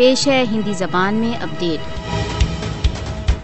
پیش ہے ہندی زبان میں اپڈیٹ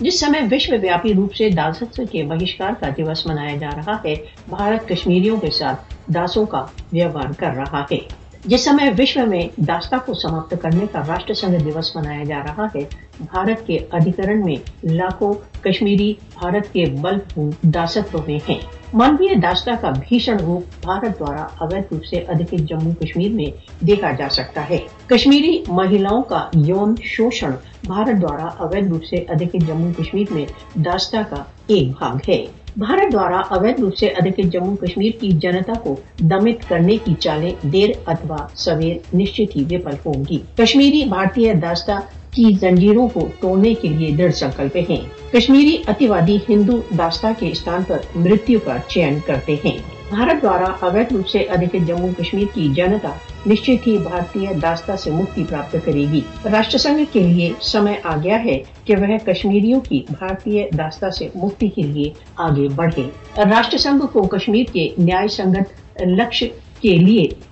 جس سمے وشو ویاپی روپ سے داست کے بہشکار کا دیوس منایا جا رہا ہے، بھارت کشمیریوں کے ساتھ داسوں کا ویوہار کر رہا ہے۔ جس سمے وشو میں داستا کو سماپت کرنے کا راشٹر سنگھ دیوس منایا جا رہا ہے بھارت کے ادھیکرن میں لاکھوں کشمیری بھارت کے بل داستو میں ہیں۔ مانوی داستا کا بھیشن روپ بھارت دوارا اویدھ روپ سے ادھکت جموں کشمیر میں دیکھا جا سکتا ہے۔ کشمیری مہیلاؤں کا یون شوشن بھارت دوارا اویدھ روپ سے ادھکت جموں کشمیر میں داستا کا ایک بھاگ ہے۔ بھارت دوارا اویدھ روپ سے ادھکت جموں کشمیر کی جنتا کو دمت کرنے کی چالیں دیر اتوا سویر نشچت ہی وفل ہوں گی۔ کشمیری بھارتی داستا کی زنجیروں کو توڑنے کے لیے دڑھ سنکلپ ہیں۔ کشمیری اتیوادی ہندو داستا کے استان پر مرتیو کا چین کرتے ہیں۔ بھارت دوارا اویدھ روپ سے ادھکت جموں کشمیر کی جنتا نشچت ہی بھارتی داستا سے مکتی پراپت کرے گی۔ راشٹر سنگھ کے لیے سمے آ گیا ہے کہ وہ کشمیریوں کی بھارتی داستا سے مکتی کے لیے آگے بڑھے۔ راشٹر سنگھ کو کشمیر کے نیا سنگت لکش کے لیے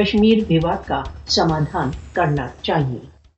کشمیر وواد کا سمادھان کرنا چاہیے۔